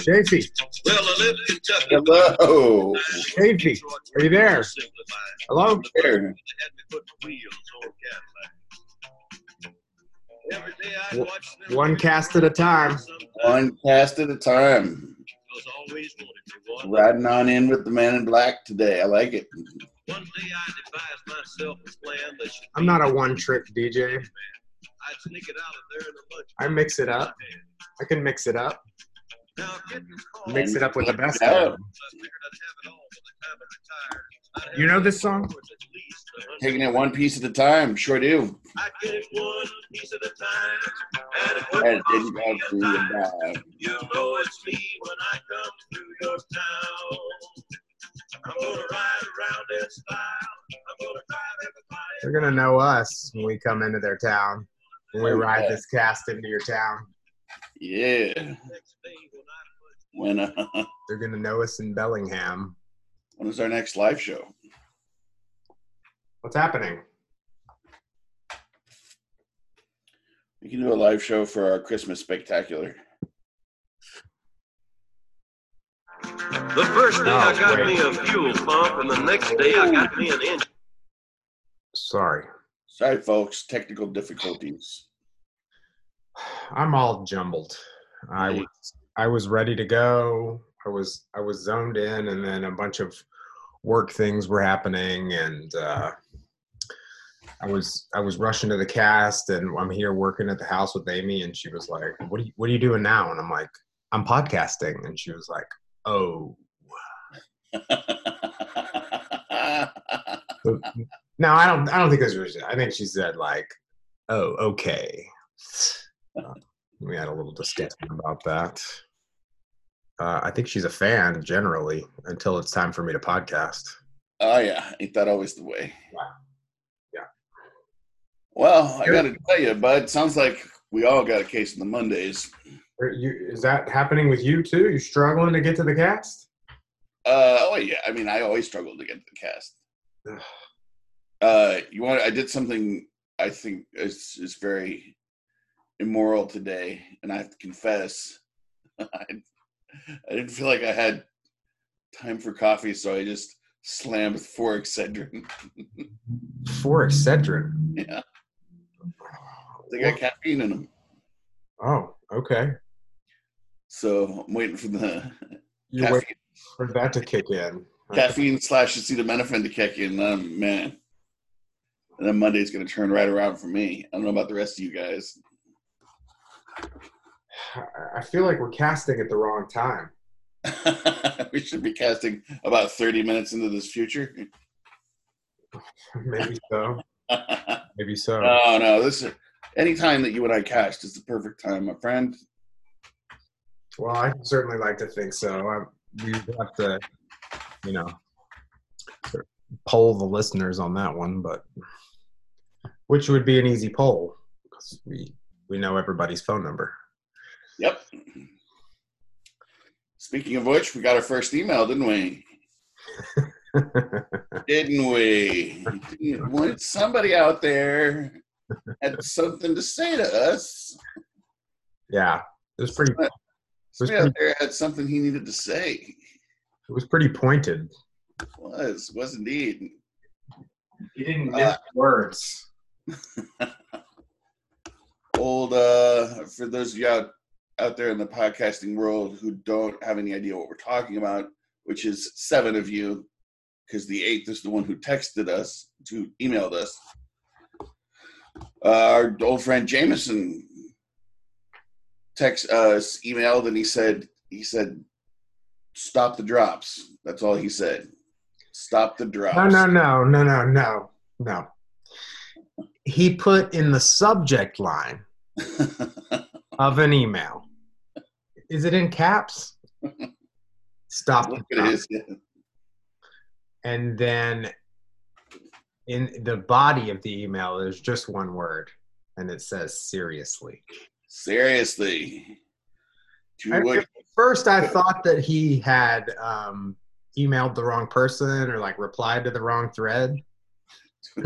Schaefer, Well, I live in Kentucky. Hello. Schaefer, are you there? Hello? Here. Every day I watch them One cast at a time. One cast at a time. Because I always wanted to one. Riding on in with the man in black today. I like it. One day I devised myself a plan that should I'm not a one trick DJ. I'd sneak it out of there in a bunch I mix it up. I can mix it up. Now, getting Mix it up with the best of them. I figured I'd have it all by the time I retired. I'd have You know this song? At least a hundred. Taking it one piece at a time. Sure do. I'd get it one piece at a time. And it And wouldn't it didn't cost go me a through dime. the dime. You know it's me when I come through your town. I'm gonna ride around in style. I'm gonna drive everybody. They're gonna know us when we come into their town. When we ride yeah. this cast into your town. Yeah. When When uh, They're gonna know us in Bellingham. when is our next live show? What's happening? We can do a live show for our Christmas spectacular. The first day I got wait. me a fuel pump, and the next day I got me an engine. Sorry. Sorry, folks. Technical difficulties. I'm all jumbled. I was I was ready to go. I was I was zoned in, and then a bunch of work things were happening, and uh, I was I was rushing to the cast, and I'm here working at the house with Amy, and she was like, "What are you What are you doing now?" And I'm like, "I'm podcasting," and she was like, "Oh." No, I don't. I don't think this was. I think she said like, "Oh, okay." Uh, we had a little discussion about that. Uh, I think she's a fan generally until it's time for me to podcast. oh yeah, ain't that always the way? Wow. Well, I got to tell you, bud. Sounds like we all got a case of the Mondays. Are you, is that happening with you too? You struggling to get to the cast? Uh, oh yeah, I mean, I always struggle to get to the cast. Uh, you want? I did something I think is is very immoral today, and I have to confess, I, I didn't feel like I had time for coffee, so I just slammed four Excedrin. four Excedrin. yeah, they got caffeine in them, Oh, okay. so I'm waiting for the You caffeine, wait for that to kick in. caffeine slash acetaminophen to kick in. Um, man, and then Monday's gonna turn right around for me. I don't know about the rest of you guys. I feel like we're casting at the wrong time. we should be casting about 30 minutes into this future. Maybe so. Maybe so. no, no, this is any time that you and I cast is the perfect time, my friend. Well, I certainly like to think so. I, we have to, you know, poll the listeners on that one, but which would be an easy poll because we we know everybody's phone number. Yep. Speaking of which, we got our first email, didn't we? Didn't we? When somebody out there had something to say to us. yeah, it was pretty. It was Somebody out there had something he needed to say. it was pretty pointed. Was was indeed. He didn't mince words. old uh for those of you out out there in the podcasting world who don't have any idea what we're talking about which is seven of you because the eighth is the one who texted us who emailed us uh, our old friend jameson text us emailed and he said he said stop the drops that's all he said stop the drops No, no, no, no, no, no, no. He put in the subject line of an email. Is it in caps? Stop. look the at drop. his And then in the body of the email, there's just one word, and it says seriously. seriously to I- what First, I thought that he had um, emailed the wrong person or like replied to the wrong thread.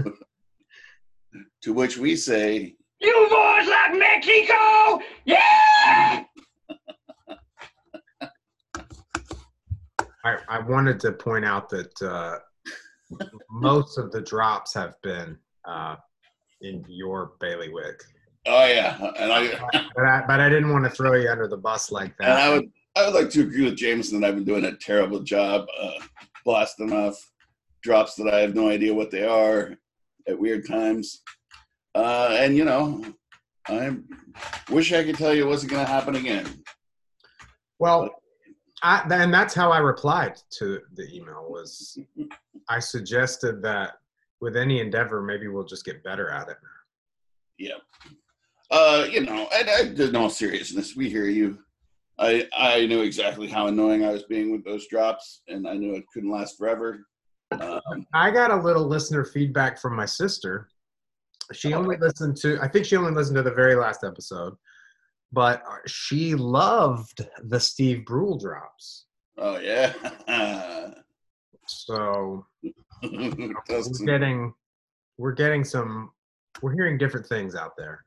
To which we say, You boys like Mexico? Yeah! I, I wanted to point out that uh, most of the drops have been uh, in your bailiwick, "Oh yeah," and I but I, but I didn't want to throw you under the bus like that. and I would I would like to agree with Jameson that I've been doing a terrible job uh, blasting off drops that I have no idea what they are at weird times. Uh, and you know, I wish I could tell you it wasn't going to happen again. Well, I, and that's how I replied to the email was I suggested that with any endeavor, maybe we'll just get better at it. Yeah. Uh, you know, and, in all seriousness, we hear you. I I knew exactly how annoying I was being with those drops, and I knew it couldn't last forever. Um, I got a little listener feedback from my sister. She Oh, only listened to, I think she only listened to the very last episode, but she loved the Steve Brule drops. oh yeah. So we're getting, we're getting some, we're hearing different things out there.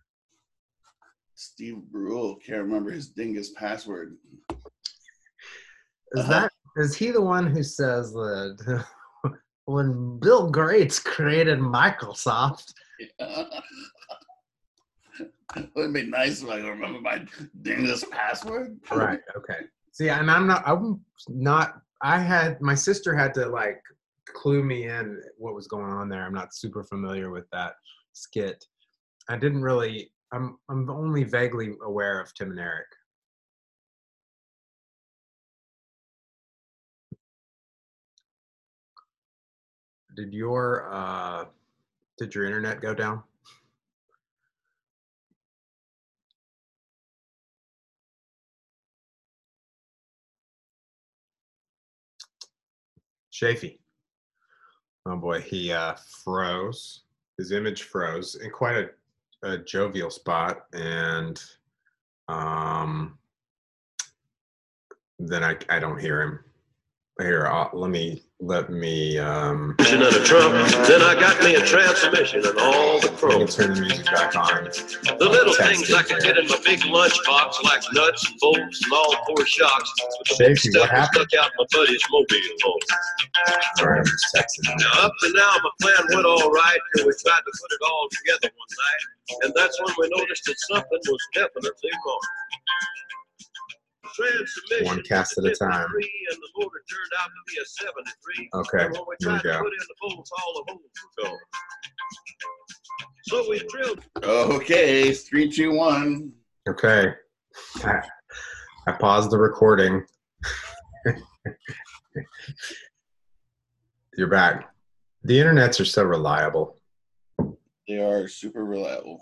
Steve Brule can't remember his dingus password. Is Uh-huh. that is he the one who says that when Bill Gates created Microsoft? It'd be nice if I remember my dingus password. Right. Okay. See, and I'm not. I'm not. I had my sister had to like clue me in what was going on there. I'm not super familiar with that skit. I didn't really. I'm. I'm only vaguely aware of Tim and Eric. Did your uh, did your internet go down? Schaefer. Oh boy, he uh, froze. His image froze in quite a, a jovial spot, and um, then I I don't hear him. Here, uh, let me let me um, and a trunk. Then I got me a transmission and all the chrome. turn the music back on. The little things I could get in my big lunchbox, like nuts, and bolts, and all four shocks. With the big stuff what happened? stuck out my buddy's mobile phone. All right, I'm just texting. Now, up to now, my plan went all right till we tried to put it all together one night, and that's when we noticed that something was definitely wrong. Transmission One cast at a time. And the motor turned out to be a 73. Okay, And when we here we tried to go. put in the bolts, all the holes were gone. So we drilled Okay, three, two, one. Okay, I, I paused the recording. You're back. The internets are so reliable. They are super reliable.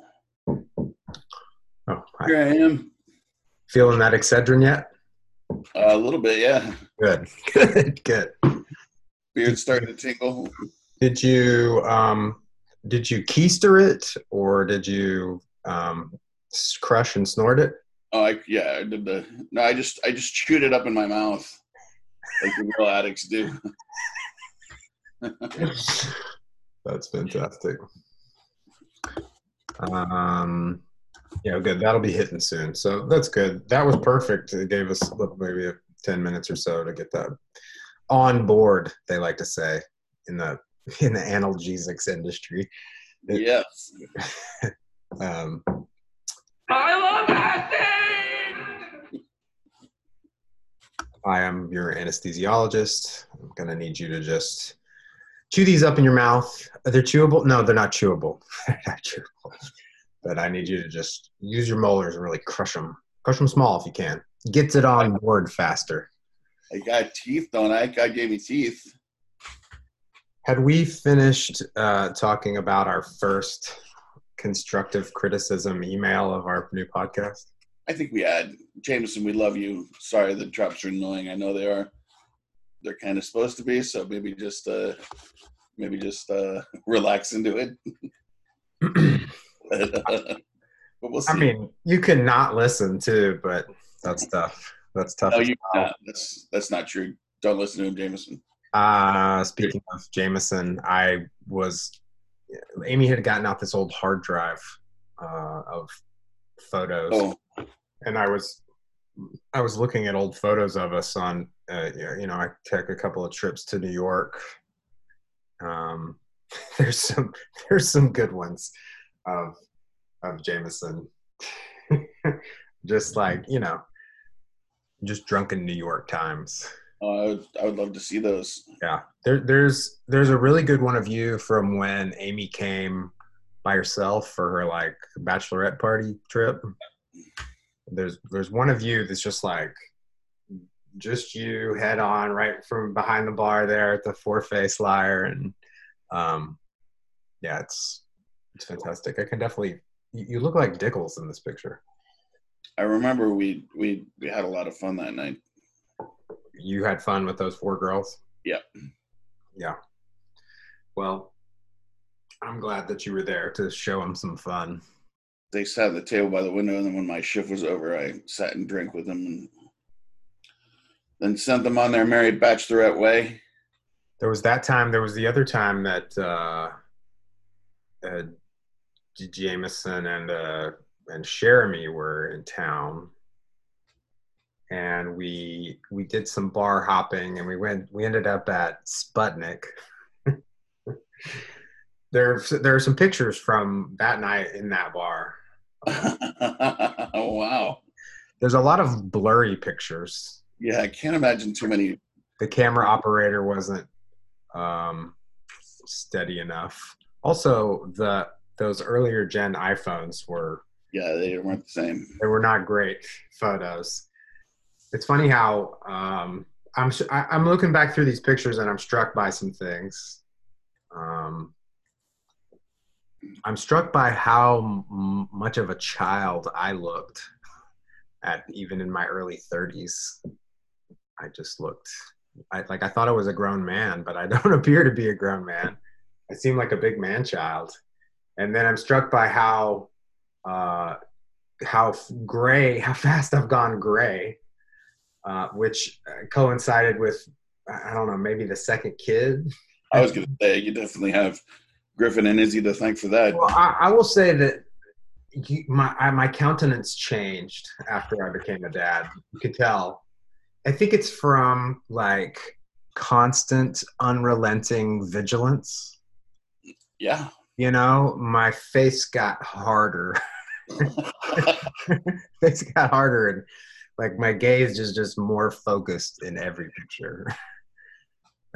Oh, hi. Here I am. Feeling that Excedrin yet? a little bit, yeah. Good, good, good. Beard starting to tingle. Did you um did you keister it or did you um crush and snort it? Oh, I, yeah, I did the. No, I just, I just chewed it up in my mouth, like the real addicts do. That's fantastic. Um, yeah, good. That'll be hitting soon. So that's good. That was perfect. It gave us maybe ten minutes or so to get that on board. They like to say in the in the analgesics industry. yes. Um, I love acting! I am your anesthesiologist. I'm gonna need you to just chew these up in your mouth. Are they chewable? No, they're not chewable. they're not chewable. But I need you to just use your molars and really crush them. Crush them small if you can. Gets it on board faster. I got teeth, don't I? God gave me teeth. Had we finished uh, talking about our first constructive criticism email of our new podcast? I think we had Jameson. We love you. Sorry, the drops are annoying. I know they are. They're kind of supposed to be. So maybe just, uh maybe just uh relax into it. but we'll see. I mean, you can not listen too, but that's tough. That's tough. no, you. Not. That's that's not true. Don't listen to him, Jameson. Uh, speaking of Jameson, I was Amy had gotten out this old hard drive uh, of photos, Oh, and I was I was looking at old photos of us on uh, you know I took a couple of trips to New York. Um, there's some there's some good ones of of Jameson, just like you know, just drunken New York times. oh, I would, I would love to see those. Yeah, there, there's there's a really good one of you from when Amy came by herself for her like bachelorette party trip. There's there's one of you that's just like just you head on right from behind the bar there at the Four-Faced Liar, and um, yeah, it's it's fantastic. I can definitely you, look like Dickles in this picture. I remember we we we had a lot of fun that night. You had fun with those four girls. Yep. Yeah. Well, I'm glad that you were there to show them some fun. They sat at the table by the window, and then when my shift was over, I sat and drank with them, and then sent them on their married bachelorette way. There was that time. There was the other time that uh, uh, Jameson and uh, and Jeremy were in town, and we we did some bar hopping, and we went. We ended up at Sputnik. there there are some pictures from that night in that bar. oh wow! There's a lot of blurry pictures. Yeah, I can't imagine too many. the camera operator wasn't um, steady enough. Also, the those earlier gen iPhones were Yeah, they weren't the same. they were not great photos. It's funny how um, I'm I'm looking back through these pictures and I'm struck by some things. Um, I'm struck by how m- much of a child I looked at even in my early 30s. I just looked I like I thought I was a grown man, but I don't appear to be a grown man. I seem like a big man child. And then I'm struck by how uh, how gray, how fast I've gone gray, uh, which uh, coincided with I I don't know maybe the second kid. I was gonna say you definitely have Griffin and Izzy to thank for that. Well, I, I will say that you, my I, my countenance changed after I became a dad. You could tell. I think it's from like constant, unrelenting vigilance. Yeah. You know, my face got harder. face got harder, and like my gaze is just more focused in every picture.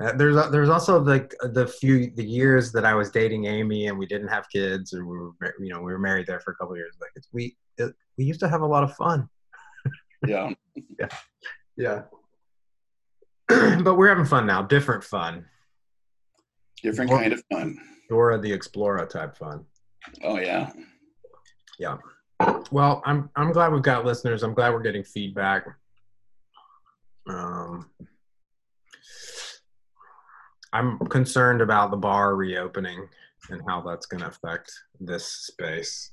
Uh, there's there's also like the few the years that I was dating Amy and we didn't have kids or we were you know we were married there for a couple of years. Like it's, we it, we used to have a lot of fun. yeah. Yeah. Yeah. but we're having fun now, different fun. Different Well- kind of fun. Dora the Explorer type fun. Oh yeah. Yeah. Well, I'm I'm glad we've got listeners. I'm glad we're getting feedback. Um, I'm concerned about the bar reopening and how that's going to affect this space.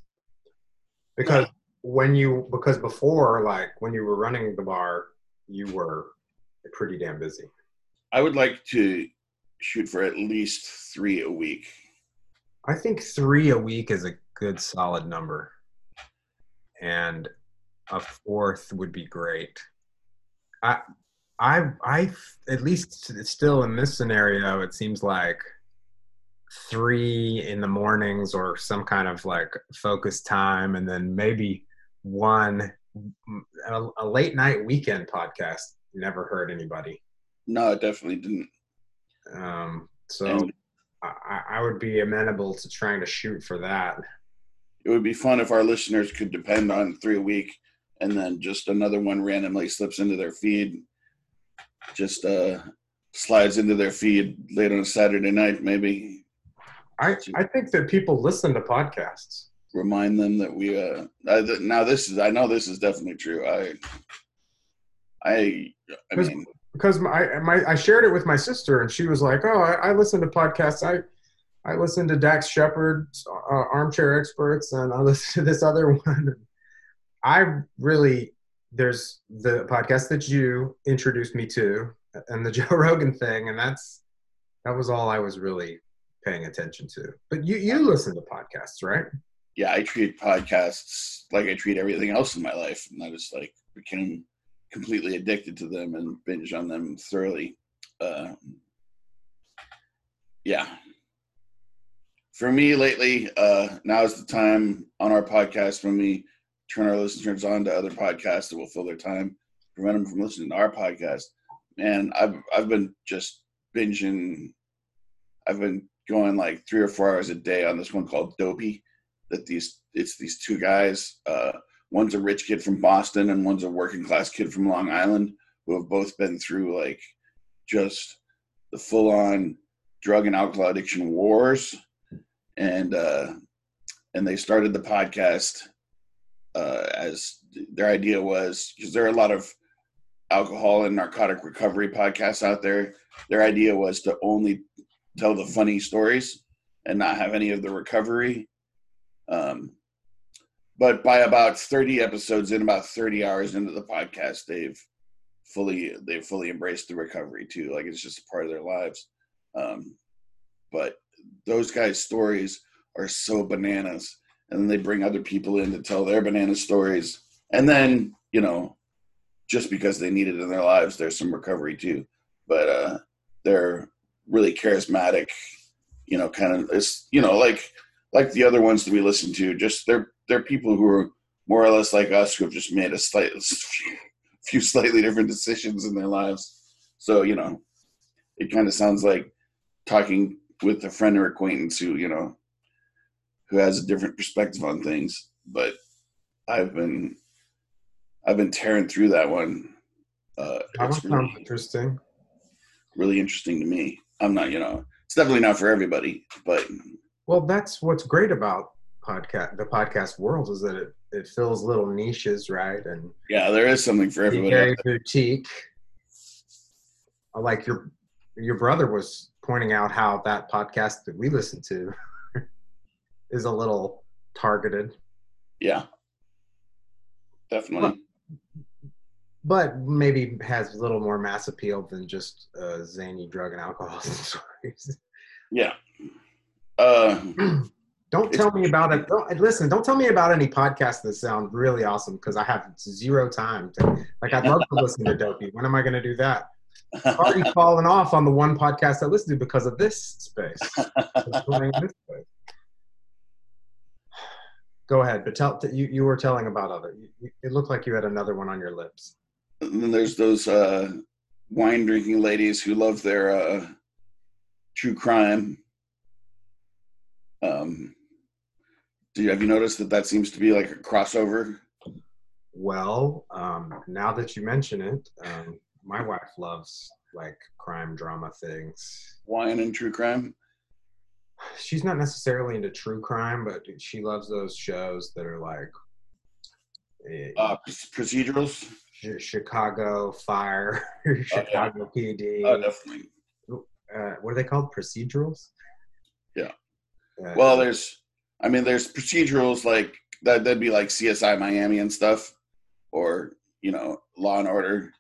Because when you because before like when you were running the bar, you were pretty damn busy. I would like to shoot for at least three a week. I think three a week is a good solid number, and a fourth would be great. I, I, I, at least still in this scenario, it seems like three in the mornings or some kind of like focused time, and then maybe one a, a late night weekend podcast. Never heard anybody. No, it definitely didn't. Um, so And I, I would be amenable to trying to shoot for that. it would be fun if our listeners could depend on three a week and then just another one randomly slips into their feed. Just uh slides into their feed late on a Saturday night, maybe I, I think that people listen to podcasts. remind them that we uh I, th- now this is I know this is definitely true. I I I mean because my, my I shared it with my sister and she was like, "Oh, I, I listen to podcasts. I I listen to Dax Shepard's uh, Armchair Experts, and I listen to this other one." I really there's the podcast that you introduced me to, and the Joe Rogan thing, and that's that was all I was really paying attention to. But you you listen to podcasts, right? Yeah, I treat podcasts like I treat everything else in my life, and I just like became completely addicted to them and binge on them thoroughly. Uh, yeah. For me lately, uh, now is the time on our podcast when we turn our listeners on to other podcasts that will fill their time, prevent them from listening to our podcast. And I've I've been just binging. I've been going like three or four hours a day on this one called Dopey. That these it's these two guys. Uh, one's a rich kid from Boston and one's a working class kid from Long Island who have both been through like just the full on drug and alcohol addiction wars. And uh and they started the podcast uh as their idea was because there are a lot of alcohol and narcotic recovery podcasts out there their idea was to only tell the funny stories and not have any of the recovery. Um but by about 30 episodes in about 30 hours into the podcast they've fully they've fully embraced the recovery too. Like it's just a part of their lives. Um but those guys stories are so bananas and then they bring other people in to tell their banana stories. And then you know just because they need it in their lives there's some recovery too. But uh they're really charismatic you know kind of it's you know like like the other ones that we listen to just they're they're people who are more or less like us who have just made a slight few slightly different decisions in their lives. So you know it kind of sounds like talking with a friend or acquaintance who you know who has a different perspective on things. But i've been i've been tearing through that one uh That one it's sounds really, interesting. really interesting to me. I'm not you know it's definitely not for everybody but Well, that's what's great about podcast the podcast world is that it, it fills little niches, right? And yeah there is something for everybody very boutique. Uh, Like your your brother was pointing out how that podcast that we listen to is a little targeted, yeah definitely but maybe has a little more mass appeal than just uh, zany drug and alcohol stories. yeah uh Don't tell me about it. Don't, listen, don't tell me about any podcasts that sound really awesome because I have zero time. To, like, I'd love to listen to Dopey. When am I going to do that? I've already fallen off on the one podcast I listen to because of this space. This space. Go ahead, but tell you you were telling about other. You, it looked like you had another one on your lips. And then there's those uh, wine drinking ladies who love their uh, true crime. Um, do you, have you noticed that that seems to be like a crossover? Well, um, now that you mention it, um, my wife loves like crime drama things. Wine and true crime. she's not necessarily into true crime, but she loves those shows that are like eh, Uh, procedurals. Chicago Fire, Chicago PD. Uh, definitely. uh, what are they called? Procedurals. Yeah. Uh, Well, there's, I mean, there's procedurals like that. That'd be like CSI Miami and stuff, or you know, Law and Order.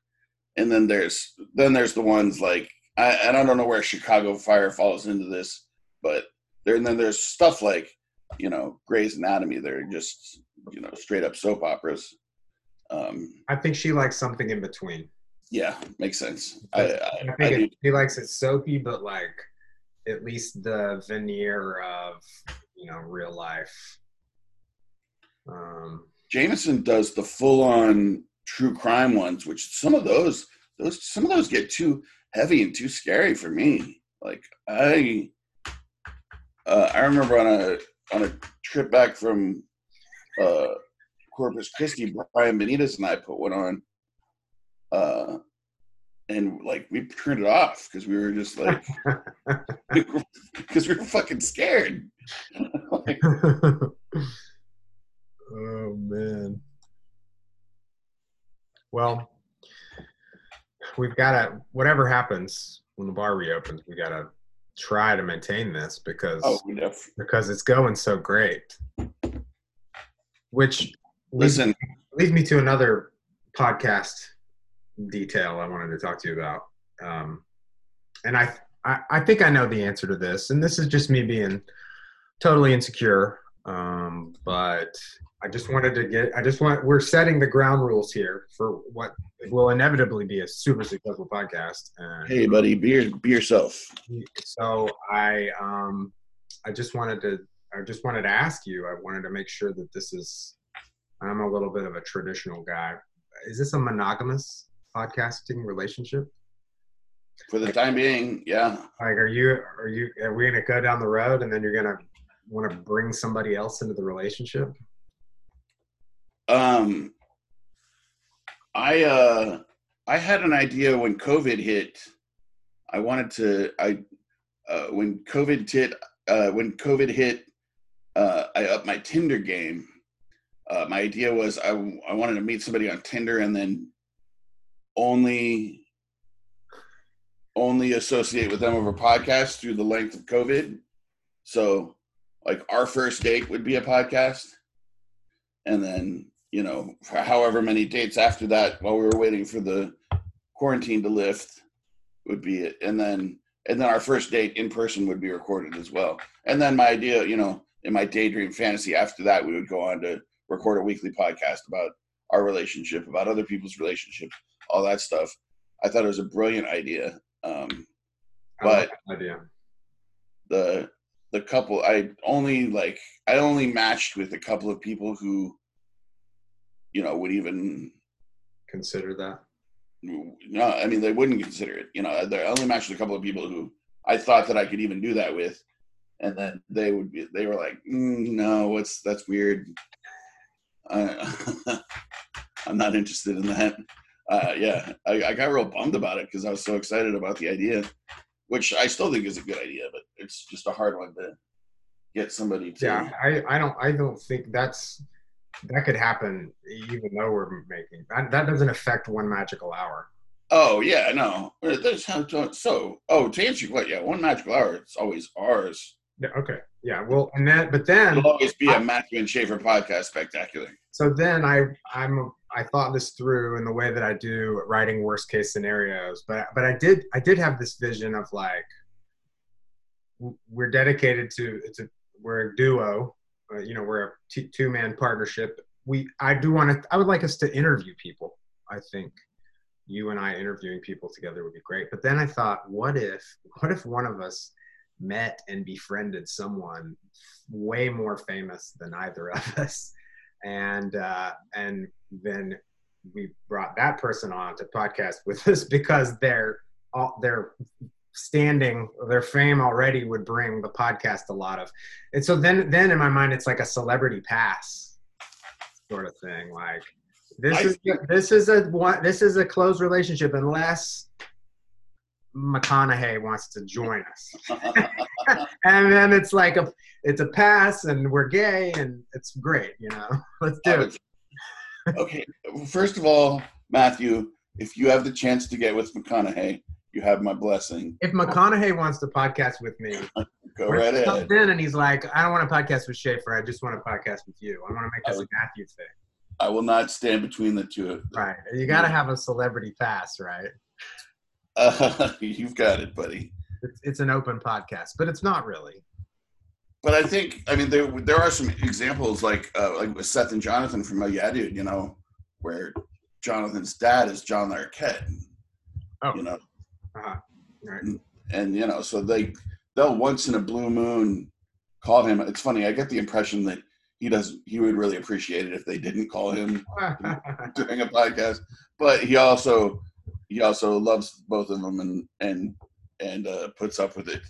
And then there's then there's the ones like, I, and I don't know where Chicago Fire falls into this, but there and then there's stuff like, you know, Grey's Anatomy. They're just you know straight up soap operas. Um, I think she likes something in between. yeah, makes sense. I, I, I I think do it, she likes it soapy, but like at least the veneer of you know real life. Um, Jameson does the full on true crime ones, which some of those those some of those get too heavy and too scary for me. Like I uh, I remember on a on a trip back from uh, Corpus Christi, Brian Benitez and I put one on. Uh, and like we turned it off because we were just like because we were fucking scared. Like, oh man. Well, we've got to whatever happens when the bar reopens, we got to try to maintain this because oh, def- because it's going so great. Which leads, listen, leads me to another podcast detail I wanted to talk to you about. um, and I, I I think I know the answer to this, and this is just me being totally insecure. Um, but I just wanted to get. I just want. We're setting the ground rules here for what will inevitably be a super successful podcast. And Hey, buddy, be, your, be yourself. so I um I just wanted to I just wanted to ask you. I wanted to make sure that this is. I'm a little bit of a traditional guy. Is this a monogamous podcasting relationship? For the time being, yeah. Like, are you are you are we gonna go down the road and then you're gonna want to bring somebody else into the relationship? Um, I uh, I had an idea when COVID hit. I wanted to. I uh, when COVID hit. Uh, when COVID hit, uh, I upped my Tinder game. Uh, my idea was I I wanted to meet somebody on Tinder and then only only associate with them over podcast through the length of COVID. So, like our first date would be a podcast, and then you know, for however many dates after that, while we were waiting for the quarantine to lift, would be it. And then, and then our first date in person would be recorded as well. And then my idea, you know, in my daydream fantasy after that, we would go on to record a weekly podcast about our relationship, about other people's relationships, all that stuff. I thought it was a brilliant idea. Um, like But- idea. the the couple I only like I only matched with a couple of people who you know would even Consider that. no I mean they wouldn't consider it you know I only matched with a couple of people who I thought that I could even do that with and then they would be they were like mm, no what's that's weird I, I'm not interested in that uh, yeah I, I got real bummed about it because I was so excited about the idea which I still think is a good idea but it's just a hard one to get somebody to Yeah, I, I don't I don't think that's that could happen even though we're making that, that doesn't affect one magical hour. Oh yeah, no. That's how so. Oh, to answer your question, yeah, one magical hour. It's always ours. Yeah, okay. Yeah. Well, and then but then It'll always be a Matthew and Schaefer podcast spectacular. so then I I'm I thought this through in the way that I do writing worst case scenarios, but but I did I did have this vision of like we're dedicated to it's a we're a duo, uh, you know, we're a t- two man partnership. We I do want to I would like us to interview people. I think you and I interviewing people together would be great. But then I thought, what if what if one of us met and befriended someone way more famous than either of us? and uh, and then we brought that person on to podcast with us because their all their standing their fame already would bring the podcast a lot of and so then then in my mind it's like a celebrity pass sort of thing like this I is this is a one this is a closed relationship unless McConaughey wants to join us and then it's like a it's a pass and we're gay and it's great you know let's do it okay, first of all, Matthew, if you have the chance to get with McConaughey, you have my blessing. if mcconaughey wants to podcast with me Go right ahead. in and he's like i don't want to podcast with schaefer i just want to podcast with you i want to make this a matthew thing I will not stand between the two. of right you got to have a celebrity pass right Uh, you've got it, buddy. it's, it's an open podcast but it's not really But I think, I mean, there there are some examples like uh, like with Seth and Jonathan from Oh Yeah Dude, you know, where Jonathan's dad is John Larroquette, oh you know, uh-huh. right and you know, so they they'll once in a blue moon call him. It's funny. I get the impression that he does. He would really appreciate it if they didn't call him doing a podcast. But he also he also loves both of them and and and uh, puts up with it.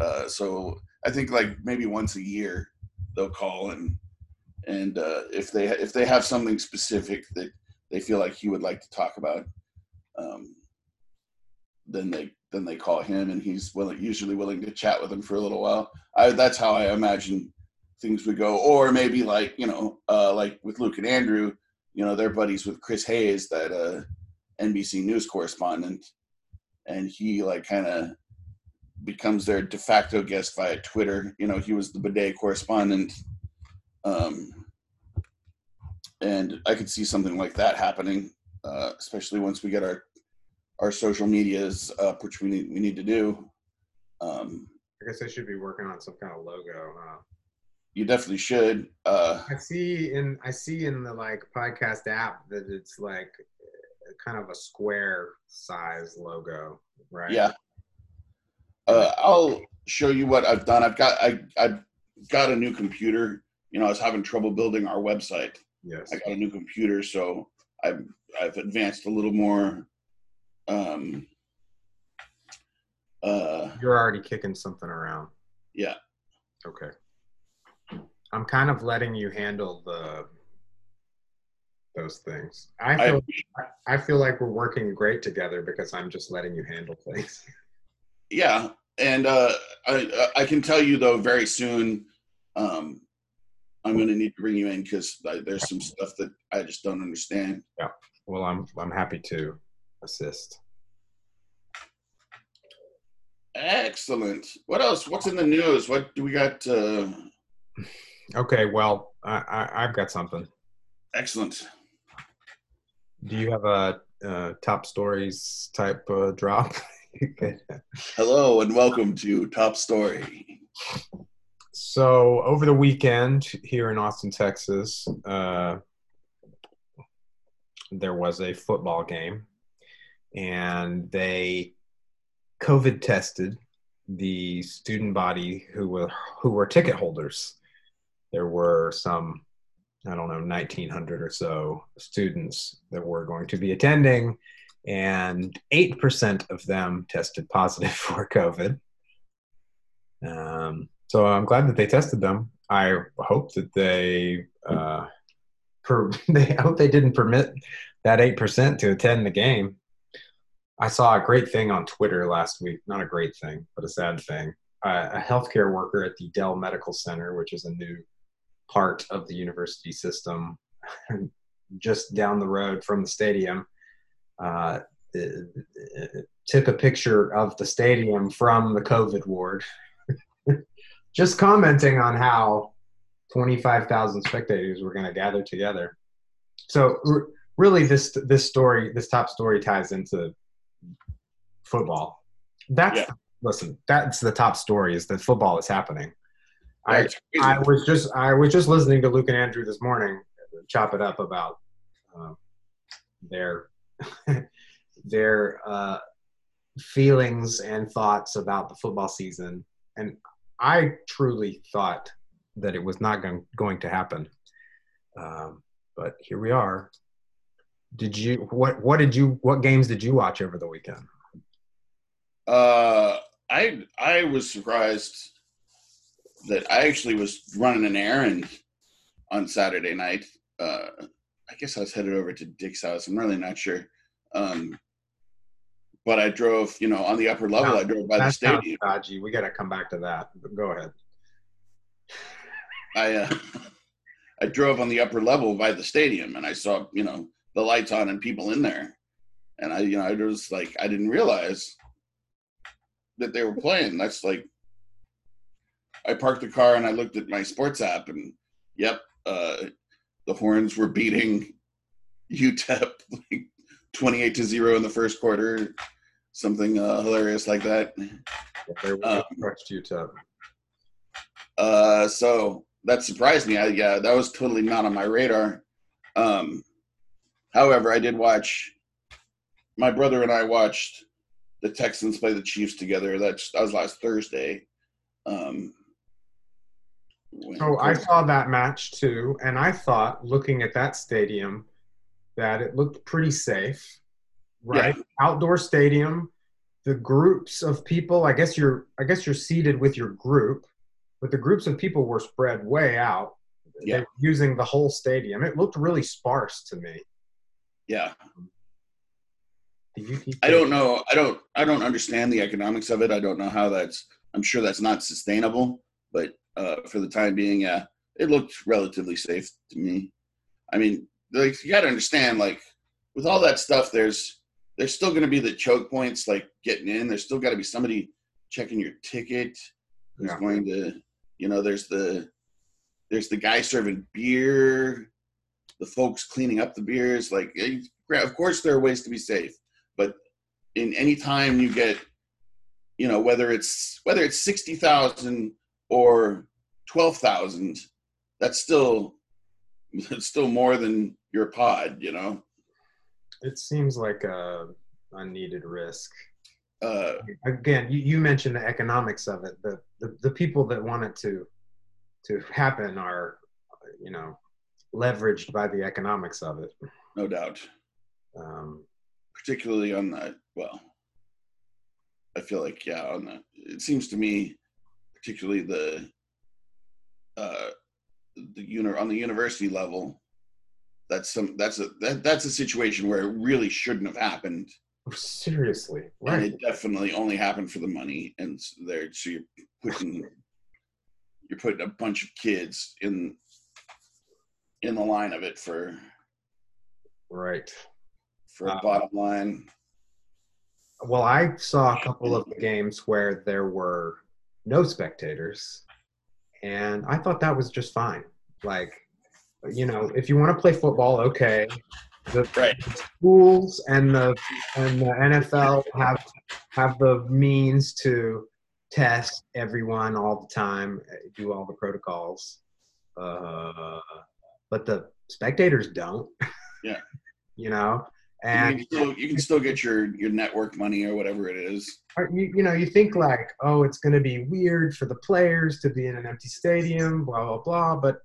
Uh, so I think like maybe once a year they'll call and and uh, if they if they have something specific that they feel like he would like to talk about, um, then they then they call him and he's willing usually willing to chat with them for a little while. I that's how I imagine things would go. Or maybe like you know uh, like with Luke and Andrew, you know they're buddies with Chris Hayes, that uh, NBC News correspondent, and he like kind of becomes their de facto guest via Twitter. You know, he was the bidet correspondent. Um, and I could see something like that happening, uh, especially once we get our our social medias up, which we need we need to do. Um, I guess I should be working on some kind of logo. Huh? you definitely should. Uh, I see in I see in the like podcast app that it's like kind of a square size logo, right? Yeah. Uh, I'll show you what I've done. I've got I I've got a new computer. You know, I was having trouble building our website. Yes. I got a new computer, so I've I've advanced a little more. Um, uh, You're already kicking something around. yeah, Okay. I'm kind of letting you handle the those things. I I, feel I feel like we're working great together because I'm just letting you handle things. yeah, and uh, I I can tell you though very soon, um, I'm going to need to bring you in because there's some stuff that I just don't understand. Yeah. Well, I'm I'm happy to assist. Excellent. What else? What's in the news? What do we got? Uh, Okay, well, I, I I've got something. excellent. Do you have a uh, top stories type uh, drop? Hello and welcome to Top Story. so over the weekend here in Austin, Texas, uh, there was a football game, and they COVID tested the student body who were who were ticket holders. There were some, I don't know, 1,900 or so students that were going to be attending, and 8% of them tested positive for COVID. Um, so I'm glad that they tested them. I hope that they, uh, per, they I hope they didn't permit that 8% to attend the game. I saw a great thing on Twitter last week. Not a great thing, but a sad thing. Uh, a healthcare worker at the Dell Medical Center, which is a new part of the university system, just down the road from the stadium, uh, took a picture of the stadium from the COVID ward, just commenting on how 25,000 spectators were going to gather together. So, r- really, this this story, this top story, ties into football. That's Yeah. listen. That's the top story is that football is happening. I I was just I was just listening to Luke and Andrew this morning chop it up about uh, their their uh, feelings and thoughts about the football season, and I truly thought that it was not going going to happen, um, but here we are. Did you what what did you what games did you watch over the weekend? Uh, I I was surprised that I actually was running an errand on Saturday night. Uh, I guess I was headed over to Dick's house. I'm really not sure. Um, but I drove, you know, on the upper level. No, I drove by the stadium. dodgy. We got to come back to that. But go ahead. I uh, I drove on the upper level by the stadium, and I saw, you know, the lights on and people in there, and I, you know, I was like, I didn't realize that they were playing. That's like, I parked the car and I looked at my sports app, and yep, uh, the Horns were beating UTEP like twenty-eight to zero in the first quarter, something uh, hilarious like that. We Um, crushed to Uh, so that surprised me. I, yeah, that was totally not on my radar. Um, however, I did watch. My brother and I watched the Texans play the Chiefs together. That's that was last Thursday. Um, So I saw that match too, and I thought, looking at that stadium, that it looked pretty safe, right? Outdoor stadium, the groups of people. I guess you're, I guess you're seated with your group, but the groups of people were spread way out. Yeah. They were using the whole stadium. It looked really sparse to me. yeah, I don't know. I don't. I don't understand the economics of it. I don't know how that's. I'm sure that's not sustainable. But uh, for the time being, yeah, it looked relatively safe to me. I mean, like you got to understand, like with all that stuff, there's there's still going to be the choke points, like getting in. There's still got to be somebody checking your ticket who's Yeah. going to, you know, there's the there's the guy serving beer, the folks cleaning up the beers. Like, eh, of course, there are ways to be safe, but in any time you get, you know, whether it's whether it's sixty thousand or twelve thousand, that's still it's still more than your pod, you know. It seems like a unneeded risk. Uh, Again, you, you mentioned the economics of it. The, the the people that want it to to happen are, you know, leveraged by the economics of it. no doubt. Um, particularly on the well i feel like yeah on the it seems to me particularly the uh the uni- on the university level that's some that's a that, that's a situation where it really shouldn't have happened Oh, seriously, and right? it definitely only happened for the money and s- there so you're putting you're putting a bunch of kids in in the line of it for Right. for a Uh, bottom line Well, I saw a couple of the games where there were no spectators, and I thought that was just fine. Like, you know, if you want to play football, okay. The right schools and the and the NFL have have the means to test everyone all the time, do all the protocols, uh, but the spectators don't. Yeah. you know, you and can, still, you can still get your your network money or whatever it is you, you know, you think like, oh, it's going to be weird for the players to be in an empty stadium, blah blah blah. But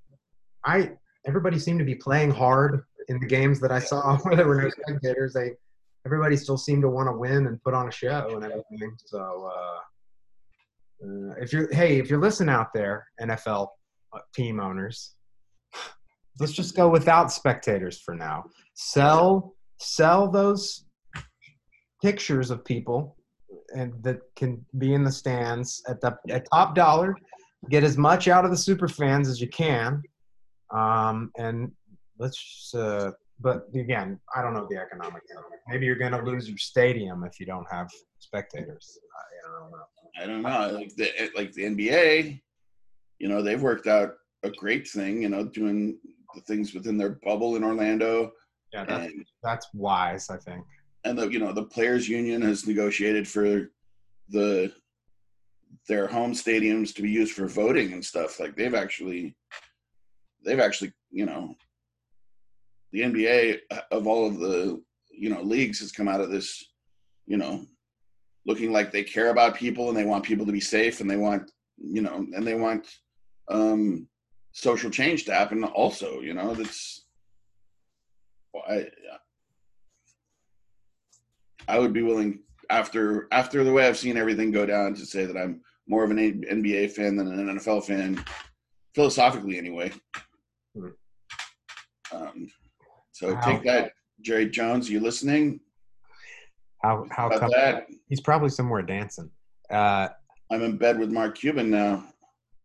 I, everybody seemed to be playing hard in the games that I saw where there were no spectators. They, everybody still seemed to want to win and put on a show and everything. So, uh, uh, if you're, hey, if you're listening out there, NFL uh, team owners, let's just go without spectators for now. Sell, sell those pictures of people and that can be in the stands at the at top dollar. Get as much out of the super fans as you can, um, and let's. Uh, but again, I don't know the it. Maybe you're going to lose your stadium if you don't have spectators. I, I don't know. I don't know. Like the like the NBA, you know, they've worked out a great thing. You know, doing the things within their bubble in Orlando, Yeah, that's and that's wise. I think. and the you know the players union has negotiated for the their home stadiums to be used for voting and stuff. Like they've actually they've actually you know the NBA of all of the you know leagues has come out of this you know looking like they care about people and they want people to be safe and they want you know and they want um social change to happen also you know that's I, I would be willing after after the way I've seen everything go down to say that I'm more of an NBA fan than an NFL fan, philosophically anyway. Hmm. Um, so Wow. take that, Jerry Jones. You listening? How how come that, he's probably somewhere dancing. Uh, I'm in bed with Mark Cuban now.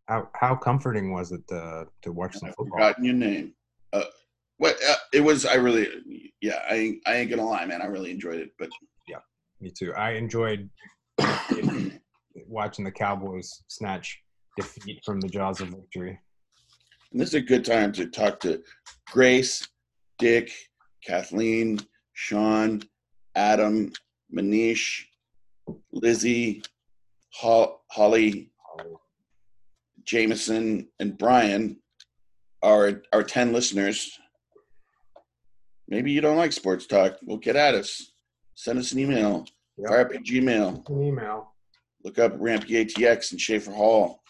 how how comforting was it to to watch and some I've football? forgotten your name. Uh, what? Uh, it was. I really. Yeah. I ain't, I ain't gonna lie, man. I really enjoyed it. But yeah, Me too. I enjoyed watching the Cowboys snatch defeat from the jaws of victory. And this is a good time to talk to Grace, Dick, Kathleen, Sean, Adam, Manish, Lizzie, Ho- Holly, Jameson, and Brian, our our ten listeners. Maybe you don't like sports talk. Well, get at us. Send us an email. Yep. Fire up your Gmail. An email. Look up Rampy ATX and Schaefer Hall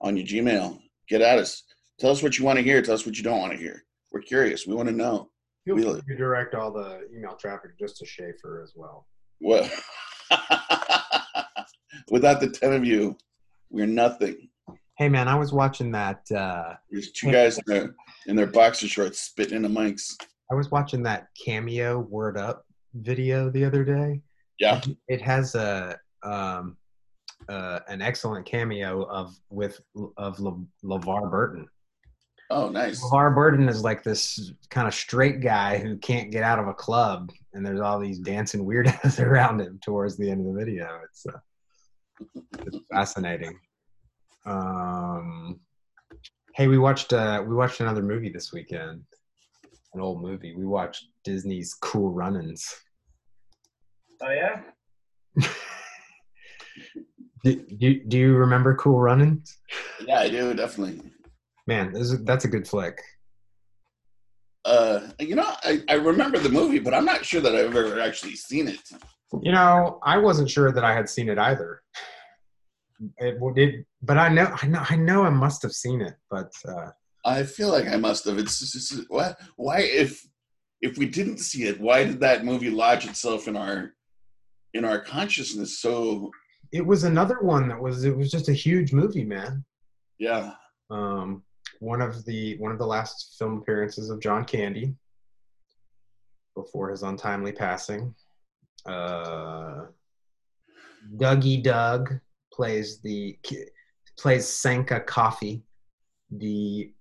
on your Gmail. Get at us. Tell us what you want to hear. Tell us what you don't want to hear. We're curious. We want to know. Feel We- free direct all the email traffic just to Schaefer as well. What? Without the ten of you, we're nothing. Hey man, I was watching that. Uh, There's two guys in their, in their boxer shorts spitting in the mics. I was watching that cameo word up video the other day. Yeah. It has a um, uh, an excellent cameo of with of Le, LeVar Burton. Oh, nice. LeVar Burton is like this kind of straight guy who can't get out of a club, and there's all these dancing weirdos around him towards the end of the video. It's, uh, it's fascinating. Um, hey, we watched uh, we watched another movie this weekend, an old movie. We watched Disney's Cool Runnings. Oh yeah? do, do, do you remember Cool Runnings? Yeah, I do definitely. Man, this is, that's a good flick. Uh, you know, I, I remember the movie, but I'm not sure that I've ever actually seen it. You know, I wasn't sure that I had seen it either. It did, but I know, I know, I know, I must have seen it. But uh, I feel like I must have. It's just, it's just- why, why if if we didn't see it, why did that movie lodge itself in our in our consciousness? So it was another one that was. It was just a huge movie, man. yeah, Um, one of the one of the last film appearances of John Candy before his untimely passing. Uh, Dougie Doug plays the plays Sanka Coffie, the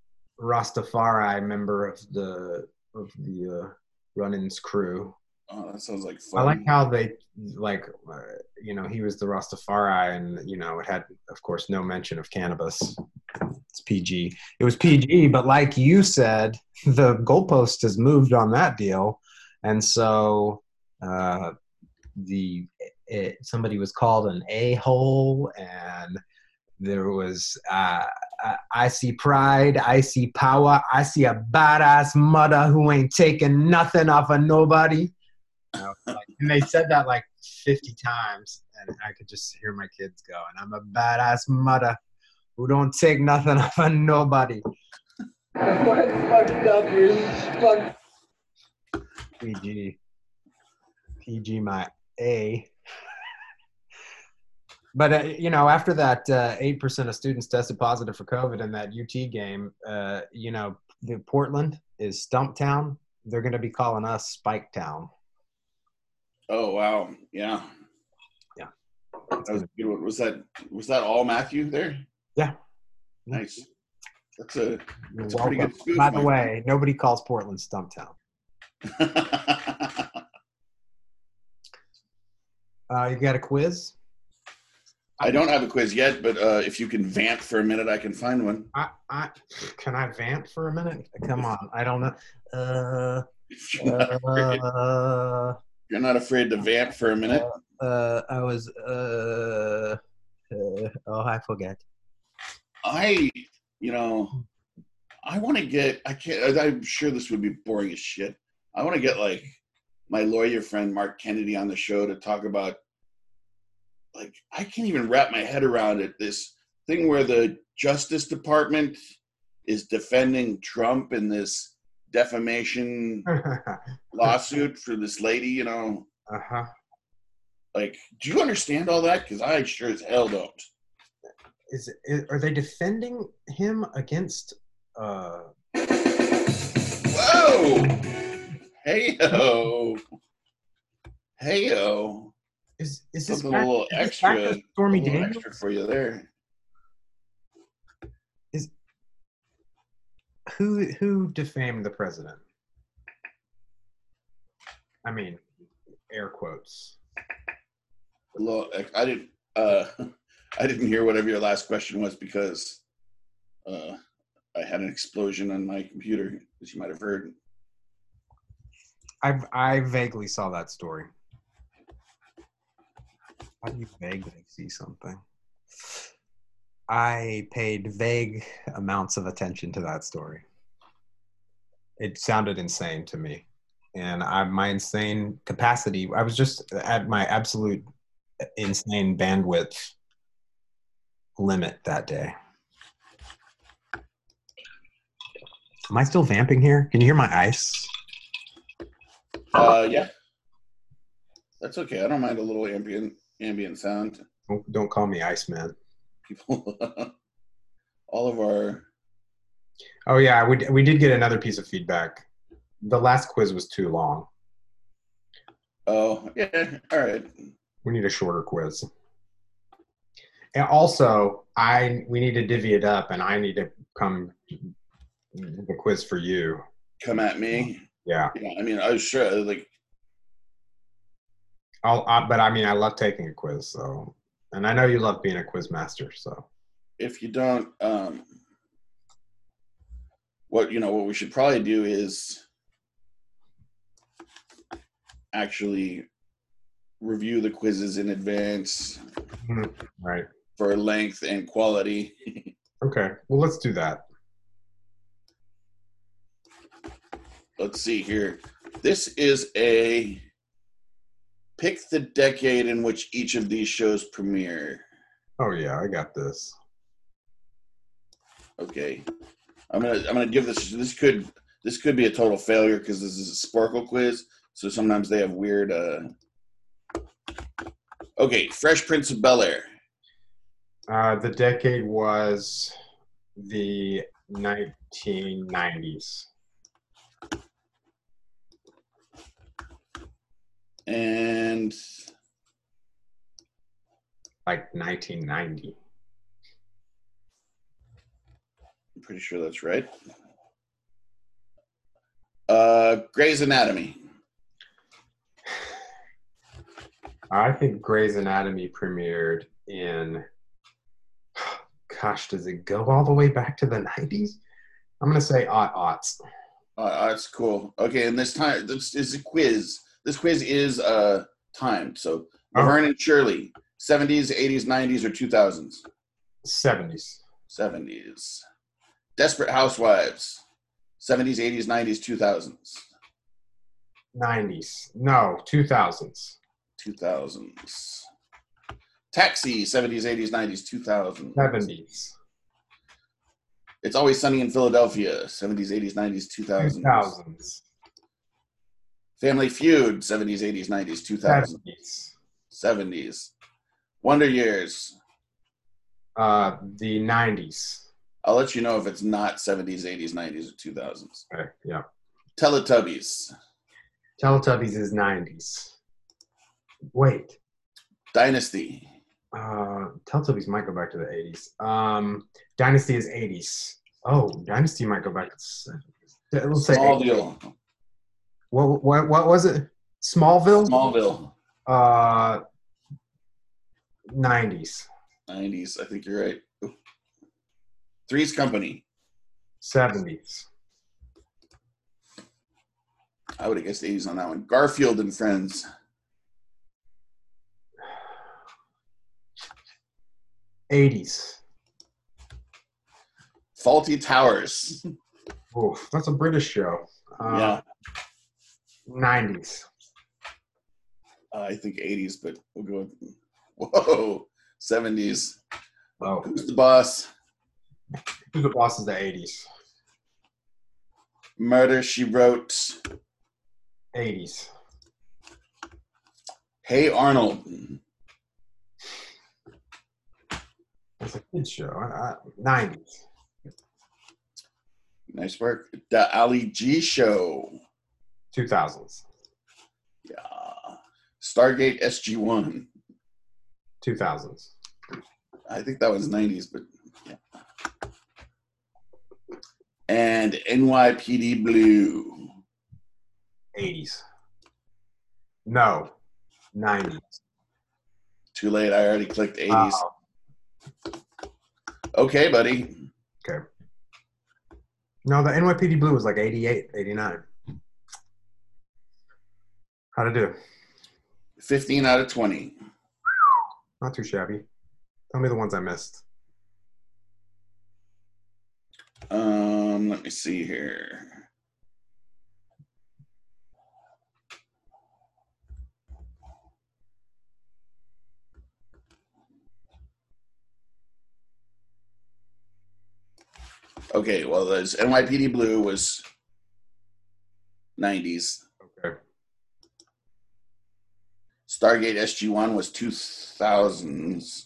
Rastafari member of the of the uh, run-ins crew. oh, that sounds like fun. I like how they like uh, you know he was the Rastafari and you know it had of course no mention of cannabis. It's PG. It was PG, but like you said, the goalpost has moved on that deal, and so uh, the it, somebody was called an a hole, and there was uh, uh, I see pride, I see power, I see a badass mother who ain't taking nothing off of nobody. Like, and they said that like 50 times, and I could just hear my kids go, and I'm a badass mother who don't take nothing off of nobody. PG. PG my A. But uh, you know, after that, uh, eight percent of students tested positive for COVID in that UT game. Uh, you know, the Portland is Stumptown. They're going to be calling us Spike Town. Oh wow, yeah, Yeah. That was a good one. Was that was that all Matthew there? Yeah. Nice. That's a That's a pretty good spoof, By the way, nobody calls Portland Stumptown. Uh, you got a quiz? I don't have a quiz yet, but uh, if you can vamp for a minute, I can find one. I, I can I vamp for a minute? Come on, I don't know. Uh, you're not afraid, uh, you're not afraid to vamp for a minute. uh, I was. Uh, uh, oh, I forget. I, you know, I want to get. I can't. I'm sure this would be boring as shit. I want to get like my lawyer friend Mark Kennedy on the show to talk about. Like, I can't even wrap my head around it. This thing where the Justice Department is defending Trump in this defamation lawsuit for this lady. You know, Uh huh. like, do you understand all that? Because I sure as hell don't. Is, it, are they defending him against? Uh, Whoa! Hey ho! Hey ho! Is is this Something back, a little is extra. Stormy a little Daniels? extra for you there. Who who defamed the president? I mean, air quotes. Little, I didn't. Uh, I didn't hear whatever your last question was because uh, I had an explosion on my computer, as you might have heard. I I vaguely saw that story. You vaguely see something? I paid vague amounts of attention to that story. It sounded insane to me, and I my insane capacity. I was just at my absolute insane bandwidth limit that day. Am I still vamping here? Can you hear my ice? Uh, yeah, that's okay. I don't mind a little ambient ambient sound. Don't, don't call me Iceman. People, all of our Oh yeah, we we did get another piece of feedback. The last quiz was too long. oh yeah, all right. We need a shorter quiz. And also, I we need to divvy it up, and I need to come the quiz for you. Come at me. Yeah, Yeah, I mean, I was sure like I'll. I, but I mean, I love taking a quiz, so and I know you love being a quiz master. So if you don't um what you know what we should probably do is actually review the quizzes in advance Right. for length and quality. Okay. Well, let's do that. Let's see here. This is a pick the decade in which each of these shows premiere. Oh yeah, I got this. Okay. I'm gonna I'm gonna give this this could this could be a total failure because this is a Sporcle quiz, so sometimes they have weird uh Okay, Fresh Prince of Bel Air. Uh, the decade was the 1990s. And Like 1990. I'm pretty sure that's right. Uh Grey's Anatomy. I think Grey's Anatomy premiered in. Gosh, does it go all the way back to the 90s? I'm gonna say aught aughts. Uh, that's cool. Okay, and this time this is a quiz. This quiz is uh timed. So Oh. Laverne and Shirley, 70s, 80s, 90s, or 2000s? 70s. 70s. Desperate Housewives, 70s, 80s, 90s, 2000s. 90s. No, 2000s. 2000s. Taxi, 70s, 80s, 90s, 2000s. 70s. It's Always Sunny in Philadelphia, 70s, 80s, 90s, 2000s. 2000s. Family Feud, 70s, 80s, 90s, 2000s. 70s. 70s. Wonder Years, Uh, the 90s. I'll let you know if it's not 70s, 80s, 90s, or 2000s. Okay, yeah. Teletubbies, Teletubbies is 90s. Wait. Dynasty, Uh, Teletubbies might go back to the 80s. Um, Dynasty is 80s. Oh, Dynasty might go back to the 70s. Let's say 80s. Smallville, What, what, what was it? Smallville? Smallville, Uh, 90s. 90s. I think you're right. Three's Company. 70s. I would have guessed 80s on that one. Garfield and Friends. Eighties. Fawlty Towers. Oof, that's a British show. Uh, yeah, Nineties. uh, I think 80s, but we'll go. With, whoa, 70s. Oh, Who's the boss? who's the boss is the eighties. Murder She Wrote. Eighties. Hey Arnold. That's a kid show. Nineties. Nice work. The Ali G Show. Two thousands. Yeah. Stargate SG One. Two thousands. I think that was 90s, but yeah. And NYPD Blue. Eighties. No. Nineties. Too late. I already clicked 80s. Wow. Okay, buddy. Okay. No, the NYPD Blue was like 88, 89. How'd it do? 15 out of 20. Not too shabby. Tell me the ones I missed. Um, let me see here. Okay, well, there's NYPD Blue was 90s. Stargate SG1 was 2000s.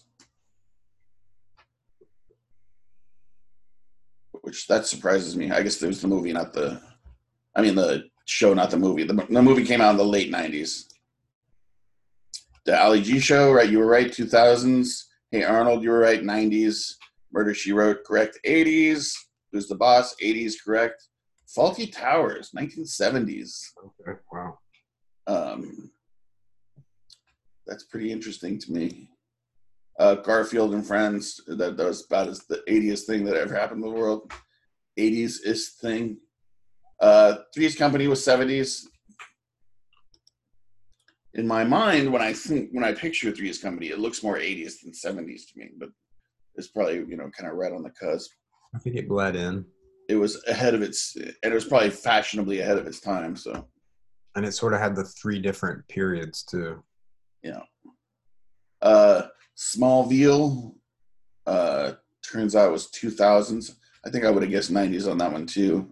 Which that surprises me. I guess there was the movie, not the. I mean, the show, not the movie. The, the movie came out in the late 90s. The Ali G show, right? You were right, 2000s. Hey Arnold, you were right, 90s. Murder She Wrote, correct, 80s. Who's the Boss, 80s, correct. Fawlty Towers, 1970s. Okay. Wow. Um, that's pretty interesting to me. Uh, Garfield and Friends, that, that was about as the 80th thing that ever happened in the world. 80s is thing. Uh, Three's Company was 70s. in my mind, when I think when I picture Three's Company, it looks more 80s than 70s to me, but it's probably you know kind of right on the cusp. I think it bled in, It was ahead of its, and it was probably fashionably ahead of its time. So and it sort of had the three different periods too. Uh, Smallville uh, turns out was 2000s. I think I would have guessed 90s on that one too.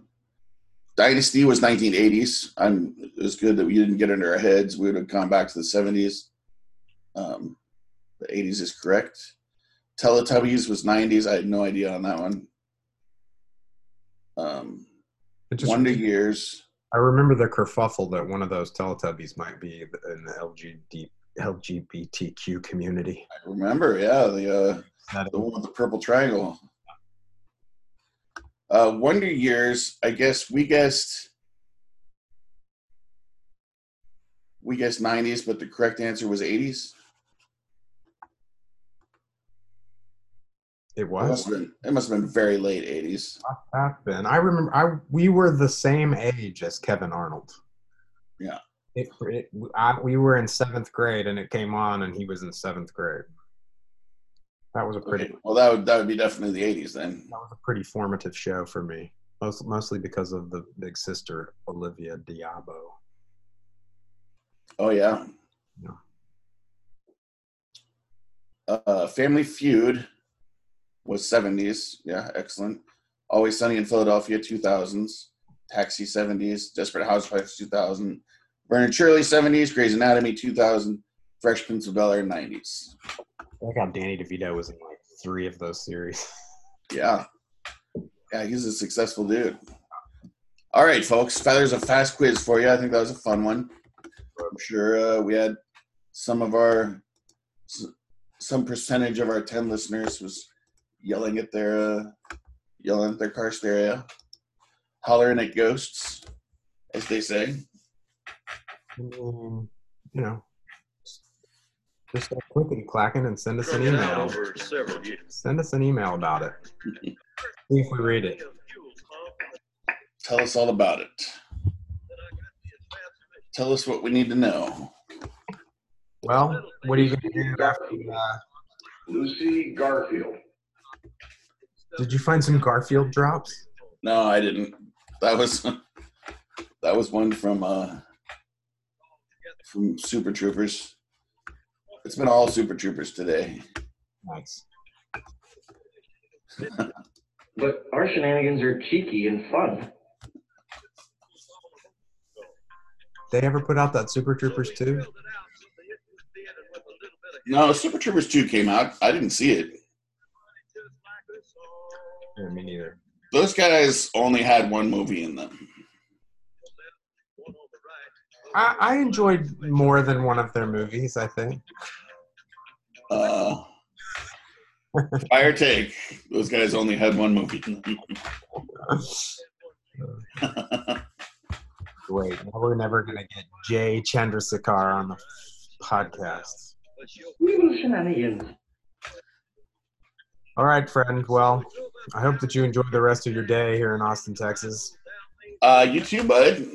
Dynasty was 1980s. I'm. It was good that we didn't get under our heads. We would have gone back to the 70s. Um, the 80s is correct. Teletubbies was 90s. I had no idea on that one. Um, just, Wonder Years. I remember the kerfuffle that one of those Teletubbies might be in the LGBTQ community. I remember, yeah, the uh, the one with the purple triangle. Uh, Wonder Years. I guess we guessed. We guessed 90s, but the correct answer was 80s. It It must was. have been, it must have been very late 80s. Must have been. I remember. I we were the same age as Kevin Arnold. Yeah. It, it, I, we were in seventh grade, and it came on, and he was in seventh grade. That was a pretty. Okay, Well, that would that would be definitely the 80s then. That was a pretty formative show for me. Most, mostly because of the big sister Olivia d'Abo. Oh yeah. Yeah. Uh, Family Feud was 70s. Yeah, excellent. Always Sunny in Philadelphia 2000s. Taxi 70s. Desperate Housewives 2000. Laverne and Shirley 70s. Grey's Anatomy 2000. Fresh Prince of Bel Air 90s. I like how Danny DeVito was in like three of those series. Yeah. Yeah, he's a successful dude. All right, folks. There's a fast quiz for you. I think that was a fun one. I'm sure uh, we had some of our, some percentage of our 10 listeners was yelling at their, uh, yelling at their car stereo, hollering at ghosts, as they say. I mean, you know, just start clickety clacking and send us an email. over several years. Send us an email about it. See if we read it. Tell us all about it. Tell us what we need to know. Well, what are you going to do after? Uh, Lucy Garfield. did you find some Garfield drops? No, I didn't. That was that was one from uh from Super Troopers. It's been all Super Troopers today. Nice. But our shenanigans are cheeky and fun. They ever put out that Super Troopers 2? No, Super Troopers 2 came out. I didn't see it. Yeah, me neither. Those guys only had one movie in them. I, I enjoyed more than one of their movies, I think. Uh Fire take. Those guys only had one movie. Wait, now we're never going to get Jay Chandrasekhar on the podcast. All right, friend. Well, I hope that you enjoy the rest of your day here in Austin, Texas. uh you too, bud.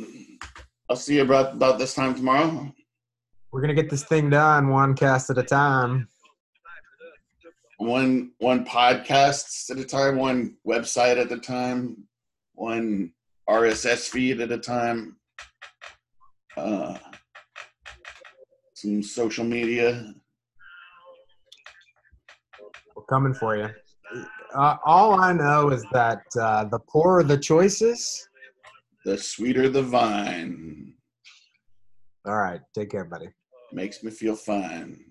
I'll see you about about this time tomorrow. We're going to get this thing done one cast at a time. one one podcast at a time, one website at a time, one RSS feed at a time, uh, some social media. We're coming for you. Uh, all I know is that uh, the poorer the choices. The sweeter the vine All right. Take care, buddy. makes me feel fine.